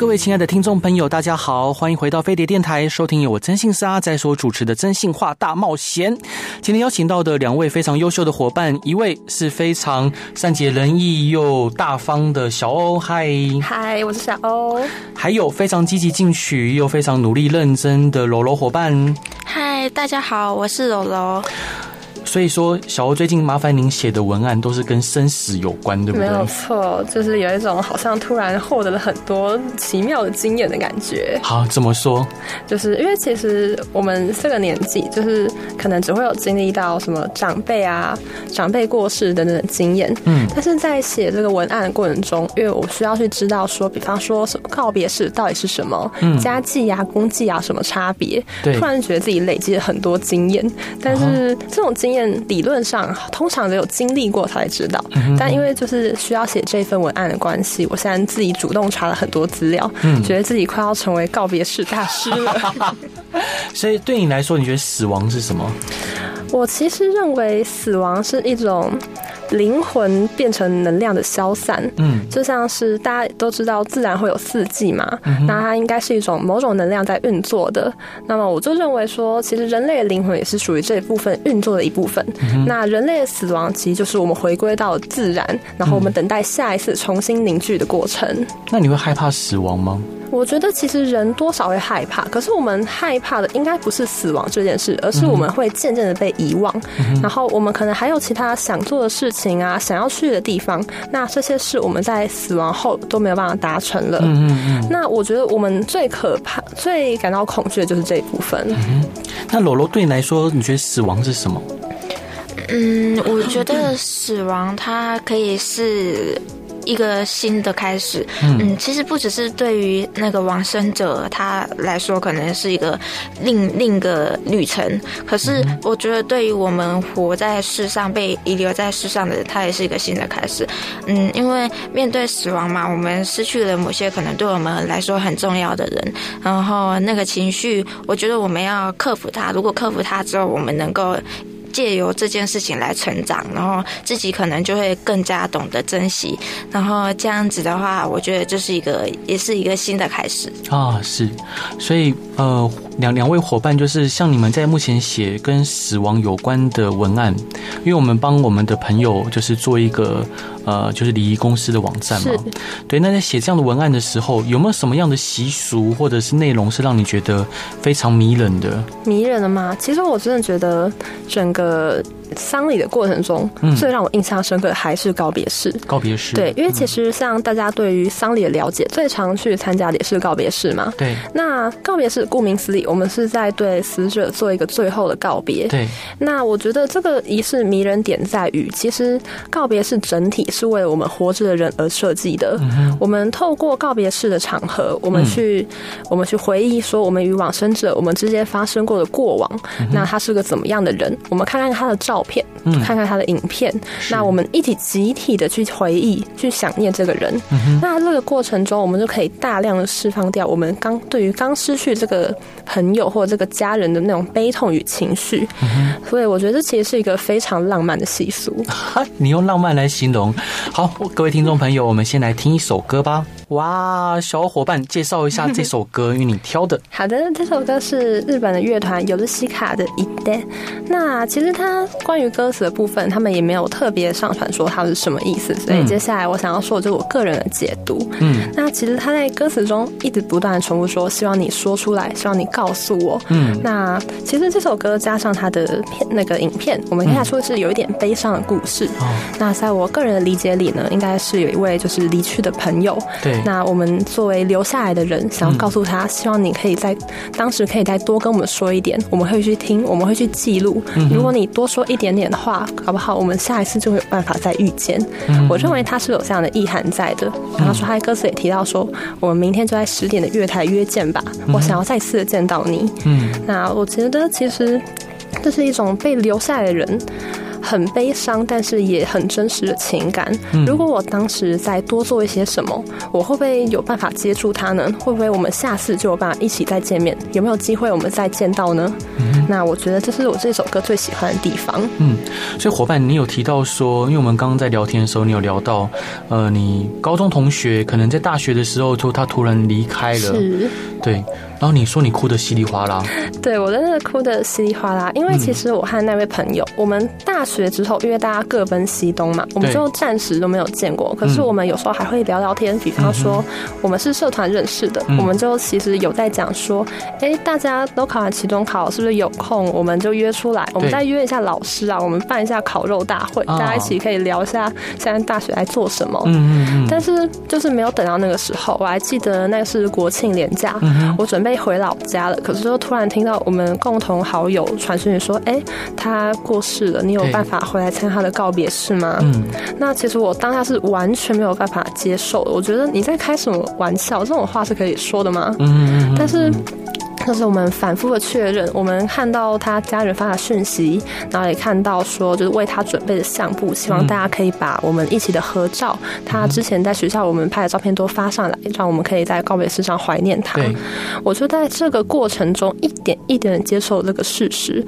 各位亲爱的听众朋友，大家好，欢迎回到飞碟电台，收听由我征信社阿宅所主持的《真性话大冒险》。今天邀请到的两位非常优秀的伙伴，一位是非常善解人意又大方的小欧，嗨嗨，我是小欧。还有非常积极进取又非常努力认真的柔柔伙伴，嗨，大家好，我是柔柔。所以说，小欧最近麻烦您写的文案都是跟生死有关，对不对？没有错，就是有一种好像突然获得了很多奇妙的经验的感觉。好，怎么说？就是因为其实我们这个年纪，就是可能只会有经历到什么长辈啊、长辈过世等等的经验。嗯，但是在写这个文案的过程中，因为我需要去知道说，比方说什么告别式到底是什么，嗯，家祭呀、公祭啊什么差别？对，突然觉得自己累积了很多经验，但是这种经验。理论上，通常只有经历过才知道。但因为就是需要写这份文案的关系，我现在自己主动查了很多资料，觉得自己快要成为告别式大师了。所以对你来说，你觉得死亡是什么？我其实认为死亡是一种。灵魂变成能量的消散，嗯，就像是大家都知道自然会有四季嘛，嗯，那它应该是一种某种能量在运作的。那么我就认为说，其实人类的灵魂也是属于这一部分运作的一部分。嗯。那人类的死亡其实就是我们回归到自然，然后我们等待下一次重新凝聚的过程。那你会害怕死亡吗？我觉得其实人多少会害怕，可是我们害怕的应该不是死亡这件事，而是我们会渐渐的被遗忘，嗯，然后我们可能还有其他想做的事情啊，想要去的地方，那这些事我们在死亡后都没有办法达成了。嗯嗯嗯。那我觉得我们最可怕、最感到恐惧的就是这一部分。嗯。那罗罗对你来说，你觉得死亡是什么？嗯，我觉得死亡它可以是。一个新的开始，嗯，其实不只是对于那个往生者他来说，可能是一个另另一个旅程。可是我觉得，对于我们活在世上被遗留在世上的人，他也是一个新的开始。嗯，因为面对死亡嘛，我们失去了某些可能对我们来说很重要的人，然后那个情绪，我觉得我们要克服它。如果克服它之后，我们能够。借由这件事情来成长，然后自己可能就会更加懂得珍惜，然后这样子的话，我觉得这是一个，也是一个新的开始啊。是，所以呃，两两位伙伴就是像你们在目前写跟死亡有关的文案，因为我们帮我们的朋友就是做一个。呃，就是礼仪公司的网站嘛。对，那在写这样的文案的时候，有没有什么样的习俗或者是内容是让你觉得非常迷人的？迷人的吗？其实我真的觉得整个。丧礼的过程中，最让我印象深刻的还是告别式。告别式，对，因为其实像大家对于丧礼的了解，最常去参加的也是告别式嘛。对。那告别式顾名思义，我们是在对死者做一个最后的告别。对。那我觉得这个仪式迷人点在于，其实告别式整体是为了我们活着的人而设计的。嗯。我们透过告别式的场合，我们去，我们去回忆说，我们与往生者我们之间发生过的过往。那他是个怎么样的人？我们看看他的照。片，看看他的影片，嗯，那我们一起集体的去回忆，去想念这个人，嗯。那这个过程中，我们就可以大量的释放掉我们刚对于刚失去这个朋友或者这个家人的那种悲痛与情绪，嗯。所以我觉得这其实是一个非常浪漫的习俗。你用浪漫来形容，好，各位听众朋友，我们先来听一首歌吧。哇，小伙伴介绍一下这首歌，与你挑的。好的，这首歌是日本的乐团尤德西卡的《一代》。那其实它关于歌词的部分，他们也没有特别上传说它是什么意思，所以接下来我想要说的就是我个人的解读。嗯，那其实他在歌词中一直不断的重复说，希望你说出来，希望你告诉我。嗯，那其实这首歌加上它的片那个影片，我们可以说是有一点悲伤的故事。哦，那在我个人的理解里呢，应该是有一位就是离去的朋友。对。那我们作为留下来的人，想要告诉他，希望你可以在当时可以再多跟我们说一点，我们会去听，我们会去记录。如果你多说一点点的话，好不好？我们下一次就会有办法再遇见。我认为他是有这样的意涵在的。然后说他的歌词也提到说，我们明天就在十点的月台约见吧。我想要再次的见到你。嗯，那我觉得其实。这是一种被留下来的人。很悲伤，但是也很真实的情感。如果我当时再多做一些什么，我会不会有办法接住他呢？会不会我们下次就有办法一起再见面？有没有机会我们再见到呢？嗯、那我觉得这是我这首歌最喜欢的地方。嗯，所以伙伴，你有提到说，因为我们刚刚在聊天的时候，你有聊到，呃，你高中同学可能在大学的时候，就他突然离开了，是，对。然后你说你哭的稀里哗啦，对，我真的哭的稀里哗啦，因为其实我和那位朋友，嗯、我们大学之后，因为大家各奔西东嘛，我们就暂时都没有见过。可是我们有时候还会聊聊天，比方说我们是社团认识的，嗯、我们就其实有在讲说，哎，大家都考完期中考，是不是有空我们就约出来，我们再约一下老师啊，我们办一下烤肉大会，大家一起可以聊一下现在大学在做什么。嗯嗯嗯。但是就是没有等到那个时候，我还记得那是国庆连假，我准备。回老家了，可是就突然听到我们共同好友传讯说：“哎、欸，他过世了，你有办法回来参加他的告别式吗？”嗯，那其实我当下是完全没有办法接受的。我觉得你在开什么玩笑？这种话是可以说的吗？嗯，但是。这是我们反复的确认，我们看到他家人发的讯息，然后也看到说，就是为他准备的相簿，希望大家可以把我们一起的合照，他之前在学校我们拍的照片都发上来，让我们可以在告别式上怀念他。我就在这个过程中一点一点的接受这个事实。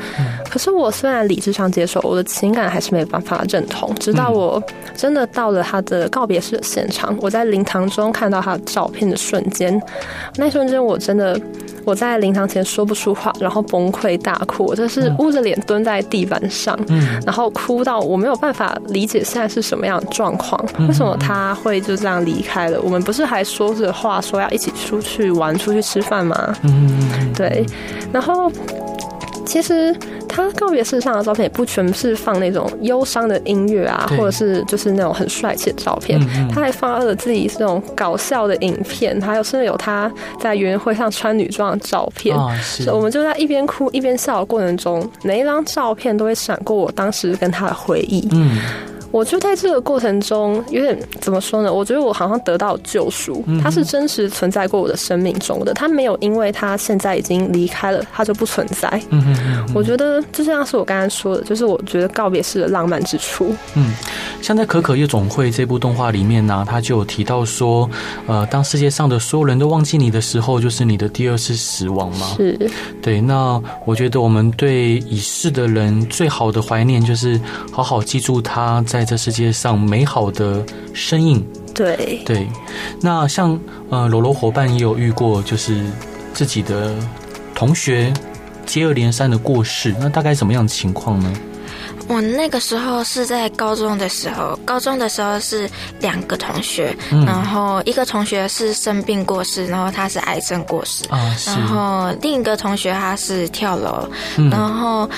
可是我虽然理智上接受，我的情感还是没有办法认同。直到我真的到了他的告别式的现场，我在灵堂中看到他的照片的瞬间，那一瞬间我真的。我在灵堂前说不出话，然后崩溃大哭，我就是捂着脸蹲在地板上，嗯，然后哭到我没有办法理解现在是什么样的状况，为什么他会就这样离开了？我们不是还说着话说要一起出去玩、出去吃饭吗？嗯，对，然后。其实他告别式上的照片也不全是放那种忧伤的音乐啊，或者是就是那种很帅气的照片，他还放了自己这种搞笑的影片，还有甚至有他在园会上穿女装的照片。是，我们就在一边哭一边笑的过程中，每一张照片都会闪过我当时跟他的回忆。嗯。我就在这个过程中，有点怎么说呢？我觉得我好像得到救赎，他是真实存在过我的生命中的，他没有因为他现在已经离开了，他就不存在。嗯嗯，我觉得就像是我刚才说的，就是我觉得告别式的浪漫之处。嗯，像在《可可夜总会》这部动画里面呢、啊，他就有提到说，呃，当世界上的所有人都忘记你的时候，就是你的第二次死亡吗。是。对，那我觉得我们对已逝的人最好的怀念，就是好好记住他在。在这世界上美好的身影，对对。那像呃，罗罗伙伴也有遇过，就是自己的同学接二连三的过世，那大概什么样的情况呢？我那个时候是在高中的时候，高中的时候是两个同学，嗯、然后一个同学是生病过世，然后他是癌症过世，啊、然后另一个同学他是跳楼，嗯、然后。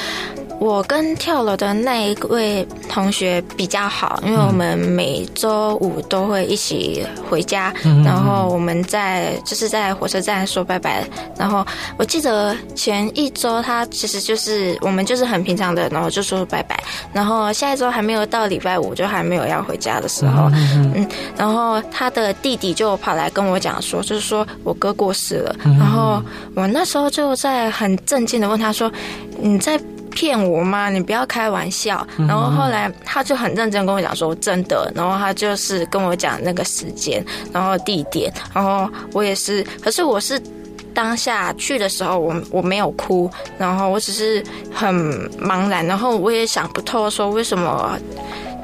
我跟跳楼的那一位同学比较好，因为我们每周五都会一起回家，嗯、然后我们在就是在火车站说拜拜。然后我记得前一周他其实就是我们就是很平常的，然后就说拜拜。然后下一周还没有到礼拜五，就还没有要回家的时候，嗯，嗯，然后他的弟弟就跑来跟我讲说，就是说我哥过世了。然后我那时候就在很震惊的问他说：“你在？”骗我吗？你不要开玩笑。然后后来他就很认真跟我讲说真的，然后他就是跟我讲那个时间，然后地点，然后我也是，可是我是当下去的时候，我我没有哭，然后我只是很茫然，然后我也想不透说为什么。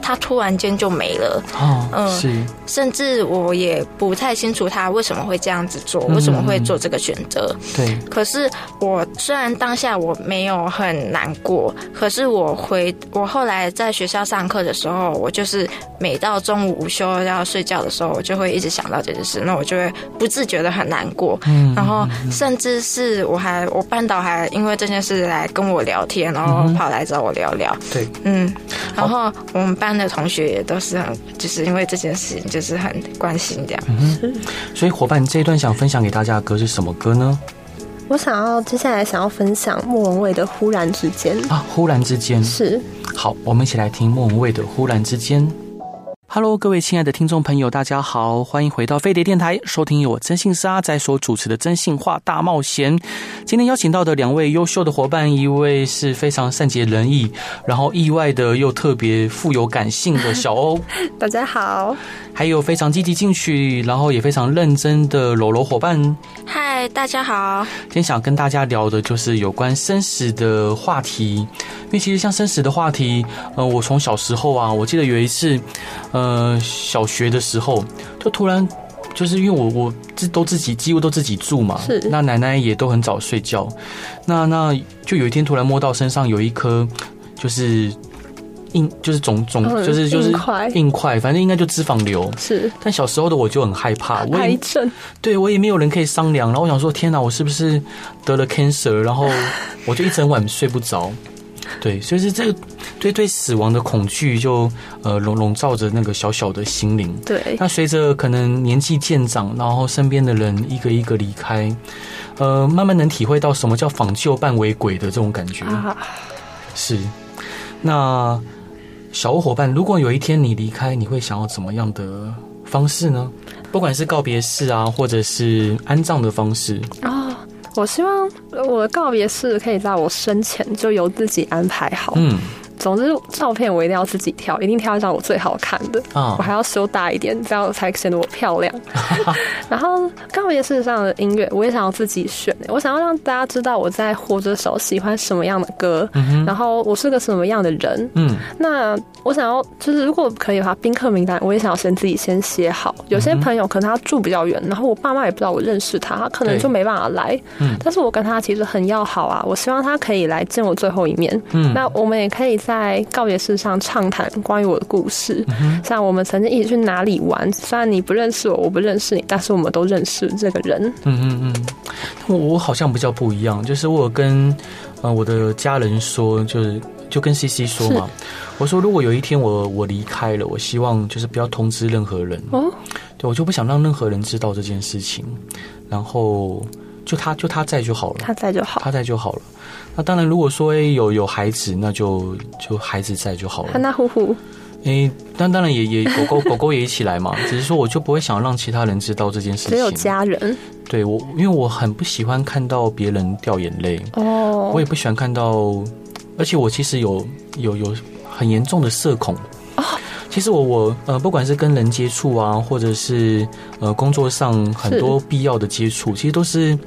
他突然间就没了，哦，嗯，是，甚至我也不太清楚他为什么会这样子做，为什么会做这个选择。对，可是我虽然当下我没有很难过，可是我回我后来在学校上课的时候，我就是每到中午午休要睡觉的时候，我就会一直想到这件事，那我就会不自觉的很难过。嗯，然后甚至是我还我班导还因为这件事来跟我聊天，然后跑来找我聊聊。对，嗯，然后我们班。的同学也都是很，就是因为这件事情，就是很关心这样。嗯，所以伙伴，这一段想分享给大家的歌是什么歌呢？我想要接下来想要分享莫文蔚的《忽然之间》啊，《忽然之间》是。好，我们一起来听莫文蔚的《忽然之间》。Hello，各位亲爱的听众朋友，大家好，欢迎回到飞碟电台，收听由我征信社阿仔所主持的《真性话大冒险》。今天邀请到的两位优秀的伙伴，一位是非常善解人意，然后意外的又特别富有感性的小欧。大家好。还有非常积极进取，然后也非常认真的柔柔伙伴。嗨，大家好。今天想跟大家聊的就是有关生死的话题，因为其实像生死的话题，呃，我从小时候啊，我记得有一次，呃，小学的时候，就突然就是因为我我自都自己几乎都自己住嘛，是，那奶奶也都很早睡觉，那那就有一天突然摸到身上有一颗就是。硬就是肿肿，就是就是硬块，硬块，反正应该就脂肪瘤。是，但小时候的我就很害怕，癌症。对，我也没有人可以商量，然后我想说，天哪，我是不是得了 cancer？然后我就一整晚睡不着。对，所以是这个对对死亡的恐惧就呃笼笼罩着那个小小的心灵。对，那随着可能年纪渐长，然后身边的人一个一个离开，呃，慢慢能体会到什么叫仿旧半为鬼的这种感觉。啊、是，那。小伙伴，如果有一天你离开，你会想要怎么样的方式呢？不管是告别式啊，或者是安葬的方式啊、哦，我希望我的告别式可以在我生前就由自己安排好。嗯。总之，照片我一定要自己挑，一定挑一张我最好看的。啊，我还要修大一点，这样才显得我漂亮。然后告别式上的音乐，我也想要自己选。我想要让大家知道我在活着时候喜欢什么样的歌，然后我是个什么样的人。嗯，那我想要就是如果可以的话，宾客名单我也想要先自己先写好。有些朋友可能他住比较远，然后我爸妈也不知道我认识他，他可能就没办法来。嗯，但是我跟他其实很要好啊，我希望他可以来见我最后一面。嗯，那我们也可以。在告别式上畅谈关于我的故事，像我们曾经一起去哪里玩。虽然你不认识我，我不认识你，但是我们都认识这个人。嗯嗯嗯，我我好像比较不一样，就是我跟呃我的家人说，就是就跟 CC 说嘛，我说如果有一天我我离开了，我希望就是不要通知任何人。哦，对，我就不想让任何人知道这件事情，然后就他就他在就好了，他在就好，他在就好了。那当然，如果说诶有有孩子，那就就孩子在就好了。那呼呼，诶，但当然也也狗狗狗狗也一起来嘛。只是说，我就不会想让其他人知道这件事情。只有家人。对我，因为我很不喜欢看到别人掉眼泪。哦。我也不喜欢看到，而且我其实有有有很严重的社恐。哦。其实我我呃，不管是跟人接触啊，或者是呃工作上很多必要的接触，其实都是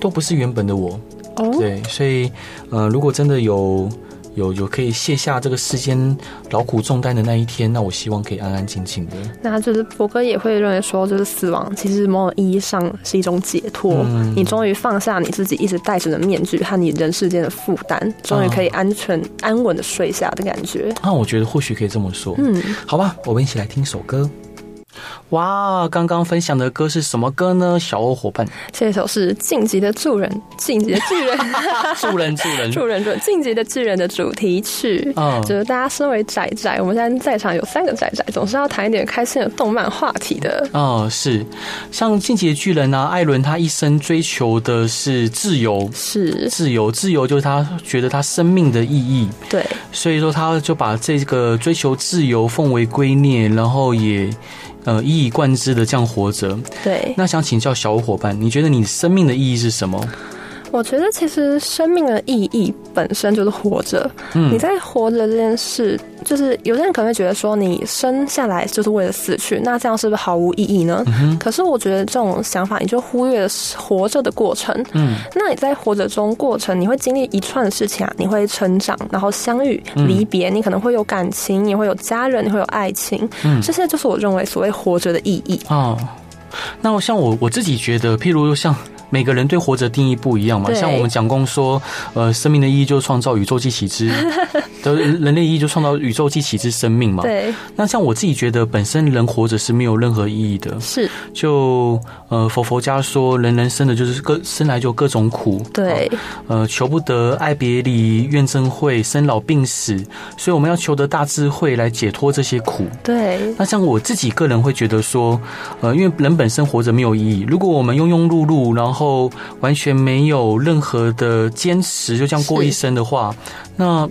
都不是原本的我。哦对，所以，呃，如果真的有有有可以卸下这个世间劳苦重担的那一天，那我希望可以安安静静的。那就是博哥也会认为说，就是死亡其实某种意义上是一种解脱，嗯、你终于放下你自己一直戴着的面具和你人世间的负担，终于可以安全、啊、安稳的睡下的感觉。那我觉得或许可以这么说。嗯，好吧，我们一起来听首歌。哇，刚刚分享的歌是什么歌呢？小欧伙伴，这首是《进击的巨人》，进击的巨人，巨人，巨人，巨人，巨人，进击的巨人的主题曲。嗯，就是大家身为仔仔，我们现在在场有三个仔仔，总是要谈一点开心的动漫话题的。哦、嗯，是，像《进击的巨人》啊，艾伦他一生追求的是自由，是自由，自由就是他觉得他生命的意义。对，所以说他就把这个追求自由奉为圭臬，然后也。呃，一以贯之的这样活着。对，那想请教小伙伴，你觉得你生命的意义是什么？我觉得其实生命的意义本身就是活着。嗯，你在活着这件事，就是有些人可能会觉得说，你生下来就是为了死去，那这样是不是毫无意义呢？嗯，可是我觉得这种想法，你就忽略了活着的过程。嗯，那你在活着中过程，你会经历一串的事情啊，你会成长，然后相遇、离别，你可能会有感情，你会有家人，你会有爱情。嗯，这些就是我认为所谓活着的意义。哦，那我像我我自己觉得，譬如像。每个人对活着定义不一样嘛，像我们讲公说，呃，生命的意义就是创造宇宙及其之，的人类意义就创造宇宙及其之生命嘛。对。那像我自己觉得，本身人活着是没有任何意义的。是。就呃，佛佛家说，人人生的就是各生来就各种苦。对。呃，求不得，爱别离，怨憎会，生老病死，所以我们要求得大智慧来解脱这些苦。对。那像我自己个人会觉得说，呃，因为人本身活着没有意义，如果我们庸庸碌碌，然后后完全没有任何的坚持，就这样过一生的话，那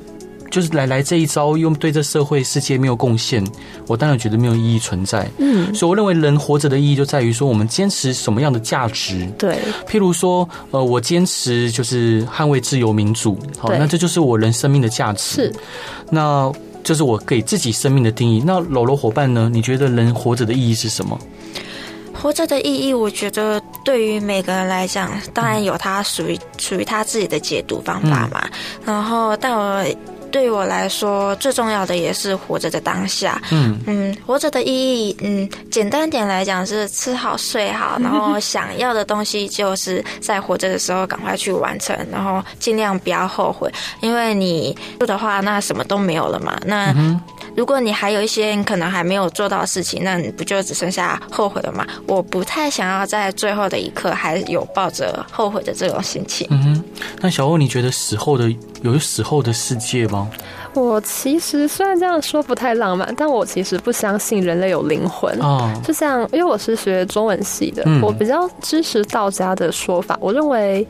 就是来来这一招，又对这社会世界没有贡献，我当然觉得没有意义存在。嗯，所以我认为人活着的意义就在于说，我们坚持什么样的价值。对，譬如说，呃，我坚持就是捍卫自由民主，好，那这就是我人生命的价值。是，那这是我给自己生命的定义。那柔柔伙伴呢？你觉得人活着的意义是什么？活着的意义，我觉得对于每个人来讲，当然有他属于属于他自己的解读方法嘛。然后，但我对于我来说，最重要的也是活着的当下。嗯嗯，活着的意义，嗯，简单点来讲是吃好睡好，然后想要的东西就是在活着的时候赶快去完成，然后尽量不要后悔，因为你不的话，那什么都没有了嘛。那如果你还有一些你可能还没有做到的事情，那你不就只剩下后悔了吗？我不太想要在最后的一刻还有抱着后悔的这种心情。嗯哼，那小欧，你觉得死后的有死后的世界吗？我其实虽然这样说不太浪漫，但我其实不相信人类有灵魂。哦，就像因为我是学中文系的，嗯、我比较支持道家的说法。我认为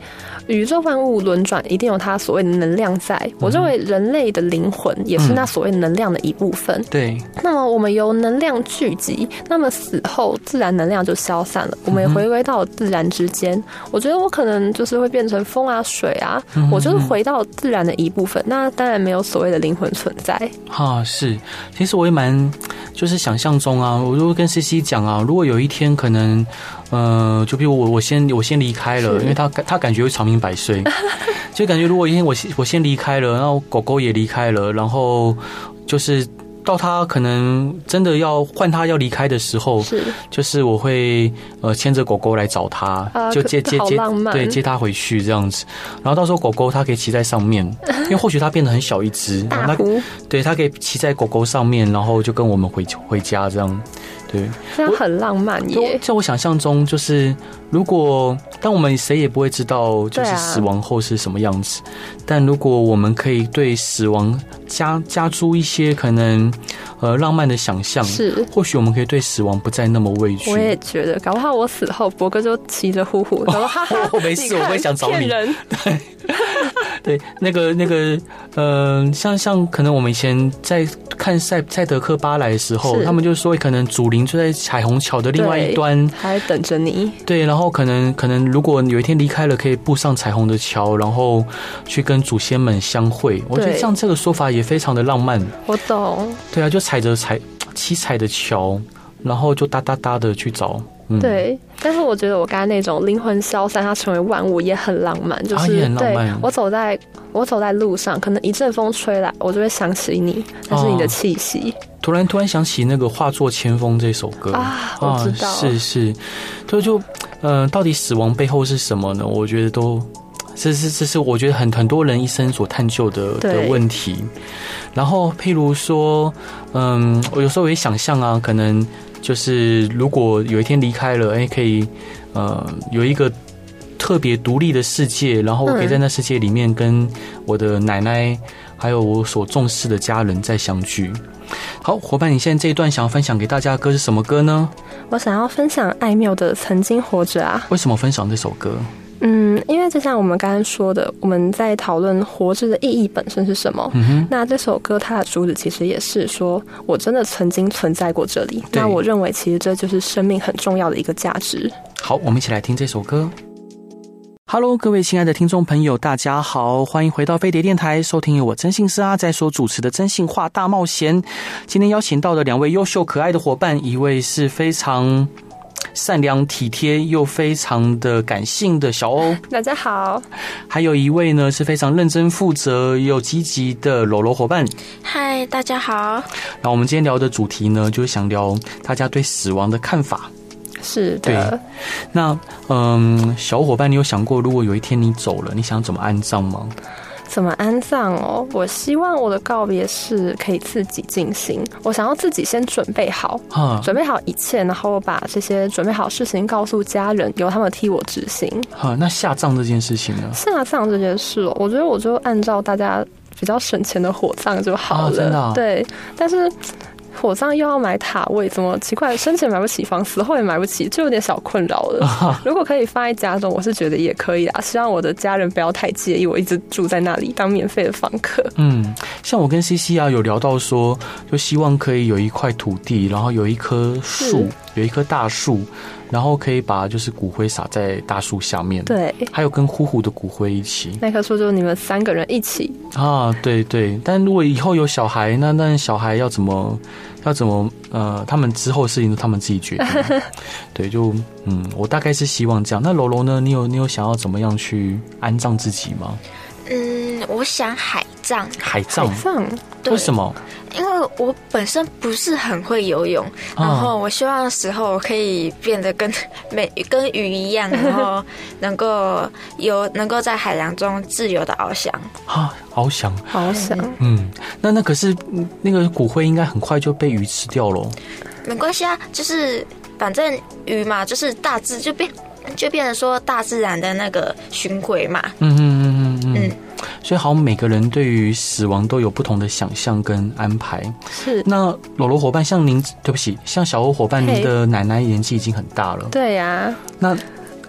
宇宙万物轮转一定有它所谓的能量在。嗯、我认为人类的灵魂也是那所谓能量的一部分。对、嗯。那么我们由能量聚集，那么死后自然能量就消散了，我们也回归到自然之间。嗯、我觉得我可能就是会变成风啊、水啊，嗯、我就是回到自然的一部分。那当然没有所谓的灵魂存在哈，是，其实我也蛮，就是想象中啊，我如果跟 CC 讲啊，如果有一天可能，呃，就比如我我先我先离开了，因为他他感觉会长命百岁，就感觉如果一天我先我先离开了，然后狗狗也离开了，然后就是。到他可能真的要换他要离开的时候，是。就是我会呃牵着狗狗来找他，就接接接对接他回去这样子，然后到时候狗狗它可以骑在上面，因为或许它变得很小一只，那对它可以骑在狗狗上面，然后就跟我们回回家这样。对，这样很浪漫耶。在我想象中，就是如果，当我们谁也不会知道，就是死亡后是什么样子。啊、但如果我们可以对死亡加加诸一些可能呃浪漫的想象，是，或许我们可以对死亡不再那么畏惧。我也觉得，搞不好我死后，博哥就骑着呼呼，然后哈哈，我没事，我会想找你。人 对。对，那个那个，呃，像像可能我们以前在看赛赛德克巴莱的时候，他们就说可能祖灵就在彩虹桥的另外一端，还等着你。对，然后可能可能如果有一天离开了，可以步上彩虹的桥，然后去跟祖先们相会。我觉得像这个说法也非常的浪漫。我懂。对啊，就踩着彩七彩的桥，然后就哒哒哒的去找。嗯、对，但是我觉得我刚才那种灵魂消散，它成为万物也很浪漫，就是。对，我走在我走在路上，可能一阵风吹来，我就会想起你，那是你的气息。哦、突然突然想起那个化作千风这首歌啊，我知道，是是，就就嗯、呃，到底死亡背后是什么呢？我觉得都这是这是我觉得很很多人一生所探究的的问题。然后譬如说，嗯，我有时候也想象啊，可能。就是如果有一天离开了，哎，可以，呃，有一个特别独立的世界，然后我可以在那世界里面跟我的奶奶，还有我所重视的家人再相聚。好，伙伴，你现在这一段想要分享给大家的歌是什么歌呢？我想要分享艾妙的《曾经活着》啊。为什么分享这首歌？嗯，因为就像我们刚刚说的，我们在讨论活着的意义本身是什么。嗯。那这首歌它的主旨其实也是说，我真的曾经存在过这里。那我认为，其实这就是生命很重要的一个价值。好，我们一起来听这首歌。Hello，各位亲爱的听众朋友，大家好，欢迎回到飞碟电台，收听由我真性师阿仔所主持的《真性话大冒险》。今天邀请到的两位优秀可爱的伙伴，一位是非常。善良体贴又非常的感性的小欧，大家好。还有一位呢是非常认真负责又积极的柔柔伙伴，嗨，大家好。那我们今天聊的主题呢，就是想聊大家对死亡的看法。是的。对。那嗯，小伙伴，你有想过，如果有一天你走了，你想怎么安葬吗？怎么安葬哦？我希望我的告别式可以自己进行。我想要自己先准备好，啊准备好一切，然后把这些准备好事情告诉家人，由他们替我执行。好，那下葬这件事情呢？下葬这件事哦，我觉得我就按照大家比较省钱的火葬就好了。啊，真的啊？对，但是。火葬又要买塔位，怎么奇怪？生前买不起房，死后也买不起，就有点小困扰了。如果可以放在家中，我是觉得也可以啊。希望我的家人不要太介意我一直住在那里当免费的房客。嗯，像我跟西西啊有聊到说，就希望可以有一块土地，然后有一棵树，有一棵大树。然后可以把就是骨灰撒在大树下面，对，还有跟呼呼的骨灰一起。那棵树就是你们三个人一起啊，对对。但如果以后有小孩，那那小孩要怎么要怎么呃，他们之后的事情他们自己决定。对，就嗯，我大概是希望这样。那柔柔呢？你有你有想要怎么样去安葬自己吗？嗯，我想海葬。海葬？海葬？为什么？因为我本身不是很会游泳，然后我希望时候可以变得跟美 跟鱼一样，然后 能够游能够在海洋中自由的翱翔。啊，翱翔，翱翔。嗯，那那可是那个骨灰应该很快就被鱼吃掉了。没关系啊，就是反正鱼嘛，就是大自就变就变成说大自然的那个巡回嘛。嗯嗯。嗯所以，好像每个人对于死亡都有不同的想象跟安排。是。那罗罗伙伴，像您，对不起，像小欧伙伴，您的奶奶年纪已经很大了。对呀、啊。那，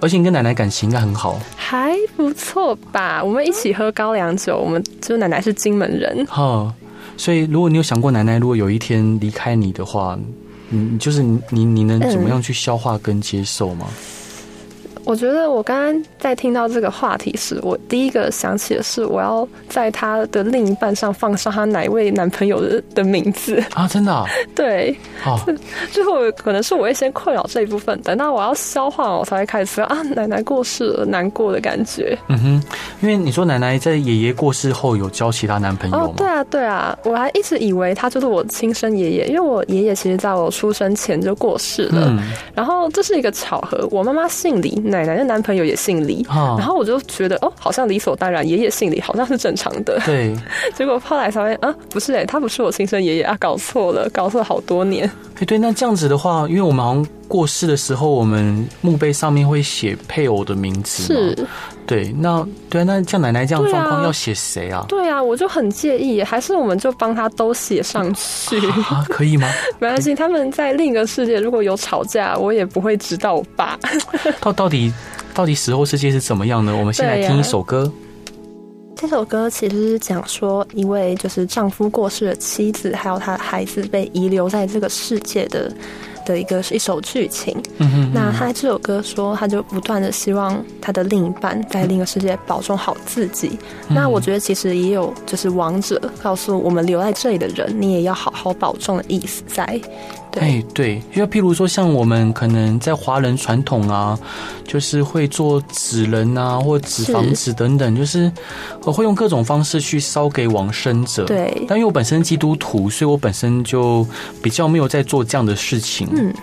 而且你跟奶奶感情应该很好。还不错吧？我们一起喝高粱酒，我们就是奶奶是金门人。哈。所以，如果你有想过奶奶如果有一天离开你的话，你就是你你你能怎么样去消化跟接受吗？嗯我觉得我刚刚在听到这个话题时，我第一个想起的是，我要在他的另一半上放上他哪一位男朋友的的名字啊？真的、啊？对。好，最后可能是我会先困扰这一部分，等到我要消化，我才会开始说啊，奶奶过世了，难过的感觉。嗯哼，因为你说奶奶在爷爷过世后有交其他男朋友吗？哦，对啊，对啊，我还一直以为他就是我亲生爷爷，因为我爷爷其实在我出生前就过世了。嗯。然后这是一个巧合，我妈妈姓李。奶奶奶的男朋友也姓李，哦、然后我就觉得哦，好像理所当然，爷爷姓李好像是正常的。对，结果后来才发现啊，不是哎、欸，他不是我亲生爷爷啊，搞错了，搞错了好多年。哎，对，那这样子的话，因为我们好像过世的时候，我们墓碑上面会写配偶的名字，是，对，那对，那像奶奶这样状况要写谁啊？对啊，我就很介意，还是我们就帮他都写上去啊？可以吗？没关系，他们在另一个世界如果有吵架，我也不会知道我爸。到 到底。到底死后世界是怎么样呢？我们先来听一首歌。这首歌其实是讲说一位就是丈夫过世的妻子，还有她的孩子被遗留在这个世界的的一个一首剧情。嗯哼，那他这首歌说，他就不断的希望他的另一半在另一个世界保重好自己。那我觉得其实也有就是王者告诉我们留在这里的人，你也要好好保重的意思在。哎，对，因为譬如说，像我们可能在华人传统啊，就是会做纸人啊，或纸房子等等，就是我会用各种方式去烧给往生者。对，但因为我本身基督徒，所以我本身就比较没有在做这样的事情。嗯。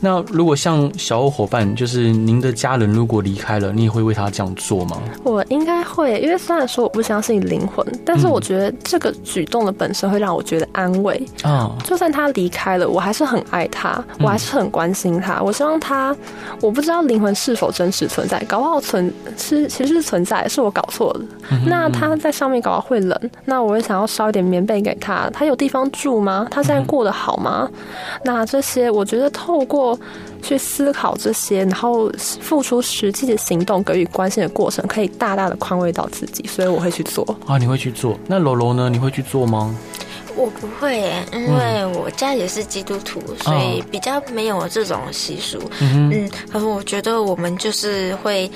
那如果像小伙伴，就是您的家人如果离开了，你也会为他这样做吗？我应该会，因为虽然说我不相信灵魂，但是我觉得这个举动的本身会让我觉得安慰啊。就算他离开了，我还是很爱他，我还是很关心他。我希望他，我不知道灵魂是否真实存在，搞不好存是其实是存在，是我搞错了。那他在上面搞到会冷，那我会想要烧一点棉被给他。他有地方住吗？他现在过得好吗？那这些我觉得透过去思考这些，然后付出实际的行动，给予关心的过程，可以大大的宽慰到自己，所以我会去做。啊，你会去做？那柔柔呢？你会去做吗？我不会，因为我家也是基督徒，嗯、所以比较没有这种习俗。嗯，嗯，然后我觉得我们就是会。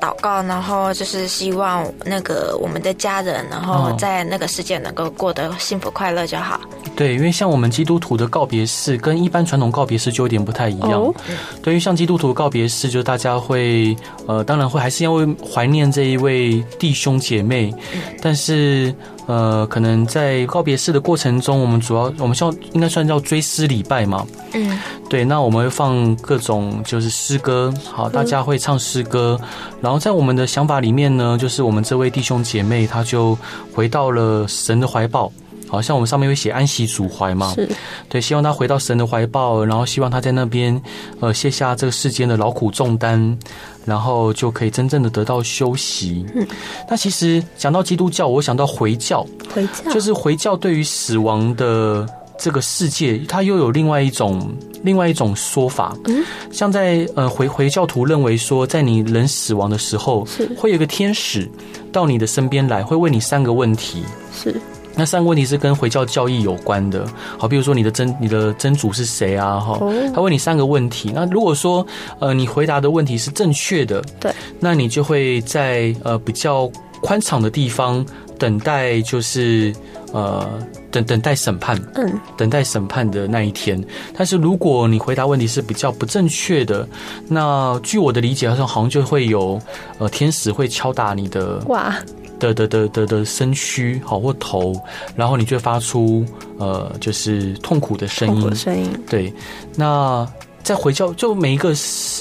祷告，然后就是希望那个我们的家人，然后在那个世界能够过得幸福快乐就好。对，因为像我们基督徒的告别式跟一般传统告别式就有点不太一样。哦、对于像基督徒告别式，就大家会呃，当然会还是因为怀念这一位弟兄姐妹，嗯、但是。呃，可能在告别式的过程中，我们主要我们叫应该算叫追思礼拜嘛。嗯，对，那我们会放各种就是诗歌，好，大家会唱诗歌，然后在我们的想法里面呢，就是我们这位弟兄姐妹他就回到了神的怀抱。好像我们上面会写安息主怀嘛，是对，希望他回到神的怀抱，然后希望他在那边，呃，卸下这个世间的劳苦重担，然后就可以真正的得到休息。嗯，那其实讲到基督教，我想到回教，回教就是回教对于死亡的这个世界，它又有另外一种另外一种说法。嗯，像在呃回回教徒认为说，在你人死亡的时候，是会有一个天使到你的身边来，会问你三个问题。是。那三个问题是跟回教教义有关的，好，比如说你的真你的真主是谁啊？哈，他问你三个问题。那如果说呃你回答的问题是正确的，对，那你就会在呃比较宽敞的地方等待，就是呃等等待审判，嗯，等待审判的那一天。但是如果你回答问题是比较不正确的，那据我的理解，好像好像就会有呃天使会敲打你的哇。的的的的的身躯好或头，然后你就会发出呃，就是痛苦的声音。声音。对，那在回教，就每一个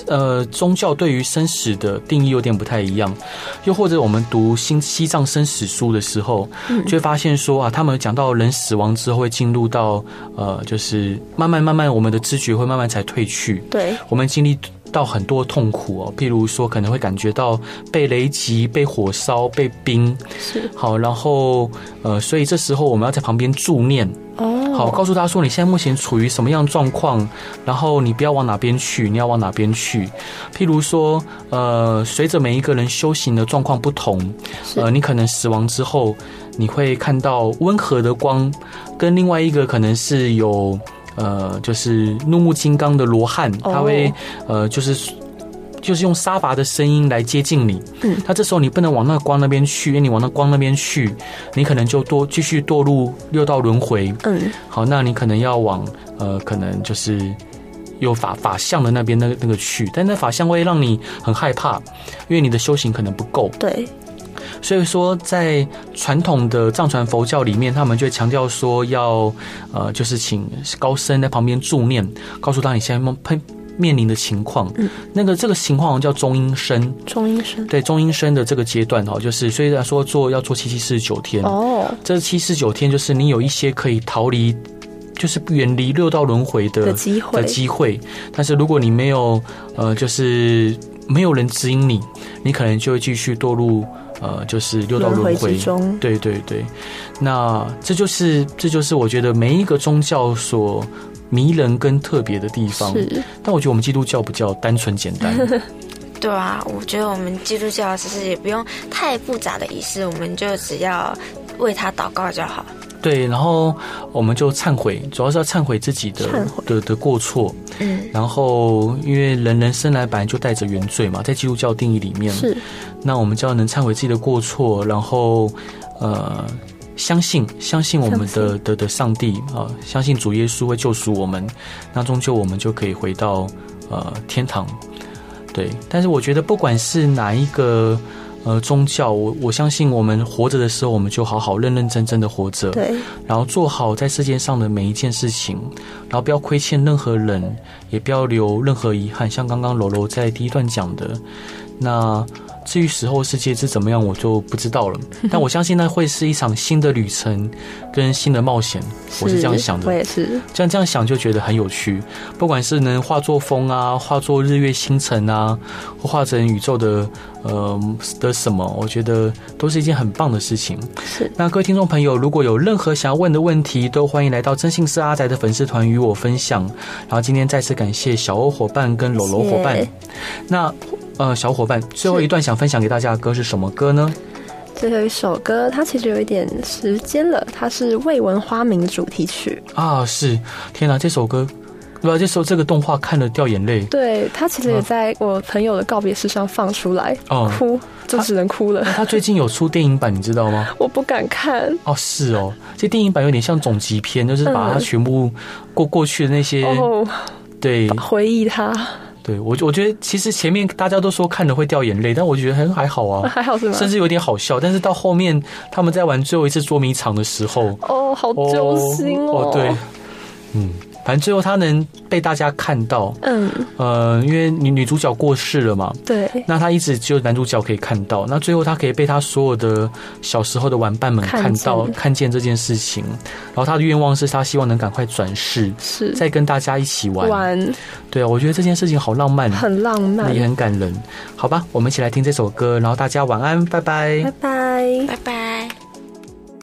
呃宗教对于生死的定义有点不太一样。又或者我们读新西藏生死书的时候，就会发现说啊，他们讲到人死亡之后会进入到呃，就是慢慢慢慢，我们的知觉会慢慢才退去。对，我们经历。到很多痛苦哦，譬如说可能会感觉到被雷击、被火烧、被冰，是好，然后呃，所以这时候我们要在旁边助念哦，好，告诉他说你现在目前处于什么样状况，然后你不要往哪边去，你要往哪边去。譬如说，呃，随着每一个人修行的状况不同，呃，你可能死亡之后，你会看到温和的光，跟另外一个可能是有。呃，就是怒目金刚的罗汉，他会呃，就是就是用沙发的声音来接近你。嗯，那这时候你不能往那个光那边去，因为你往那光那边去，你可能就多继续堕入六道轮回。嗯，好，那你可能要往呃，可能就是有法法相的那边那个那个去，但那法相会让你很害怕，因为你的修行可能不够。对。所以说，在传统的藏传佛教里面，他们就强调说要，呃，就是请高僧在旁边助念，告诉他你现在碰面临的情况。嗯，那个这个情况叫中阴身。中阴身。对，中阴身的这个阶段哈，就是所以来说做要做七七四十九天。哦。这七四十九天就是你有一些可以逃离，就是远离六道轮回的机会的机会。但是如果你没有，呃，就是没有人指引你，你可能就会继续堕入。呃，就是六道轮回中，对对对，那这就是这就是我觉得每一个宗教所迷人跟特别的地方。是，但我觉得我们基督教比较单纯简单。对啊，我觉得我们基督教其实也不用太复杂的仪式，我们就只要为他祷告就好。对，然后我们就忏悔，主要是要忏悔自己的的的过错。嗯，然后因为人人生来本来就带着原罪嘛，在基督教定义里面是，那我们就要能忏悔自己的过错，然后呃，相信相信我们的的的上帝啊，相信主耶稣会救赎我们，那终究我们就可以回到呃天堂。对，但是我觉得不管是哪一个。呃，宗教，我我相信，我们活着的时候，我们就好好认认真真的活着，对，然后做好在世界上的每一件事情，然后不要亏欠任何人，也不要留任何遗憾。像刚刚柔柔在第一段讲的，那。至于死后世界是怎么样，我就不知道了。但我相信那会是一场新的旅程，跟新的冒险。我是这样想的，我也是这样这样想就觉得很有趣。不管是能化作风啊，化作日月星辰啊，或化成宇宙的呃的什么，我觉得都是一件很棒的事情。是。那各位听众朋友，如果有任何想要问的问题，都欢迎来到真心是阿宅的粉丝团与我分享。然后今天再次感谢小欧伙伴跟柔柔伙伴。那。呃，小伙伴，最后一段想分享给大家的歌是什么歌呢？最后一首歌，它其实有一点时间了，它是《未闻花名》的主题曲啊！是，天哪，这首歌，对吧？这时候这个动画看了掉眼泪。对，他其实也在我朋友的告别式上放出来，哦、嗯，哭就只能哭了。他最近有出电影版，你知道吗？我不敢看。哦，是哦，这电影版有点像总集篇，就是把它全部过过去的那些，哦、对，回忆他。对我，我觉得其实前面大家都说看着会掉眼泪，但我觉得还还好啊，还好是吗？甚至有点好笑。但是到后面他们在玩最后一次捉迷藏的时候，哦，好揪心哦。哦，对，嗯。反正最后他能被大家看到，嗯，呃，因为女女主角过世了嘛，对，那他一直只有男主角可以看到，那最后他可以被他所有的小时候的玩伴们看到，看见，这件事情，然后他的愿望是他希望能赶快转世，是。再跟大家一起玩，玩，对啊，我觉得这件事情好浪漫，很浪漫，也很感人，好吧，我们一起来听这首歌，然后大家晚安，拜拜，拜拜，拜拜。